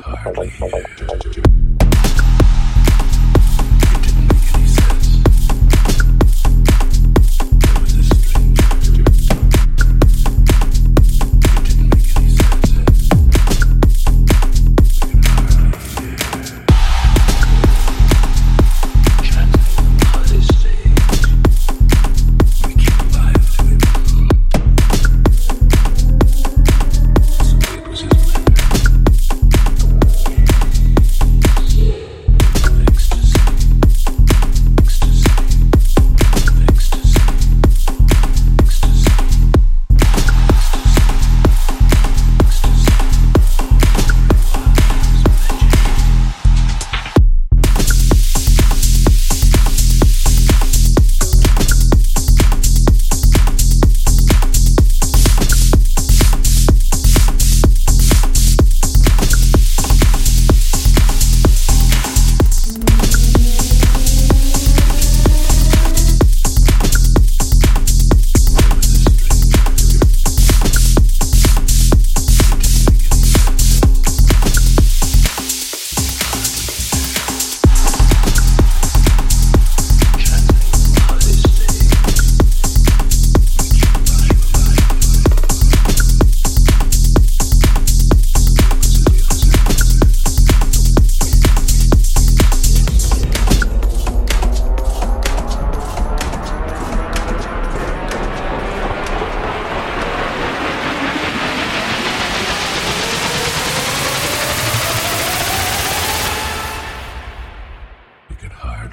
hardly.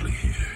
here.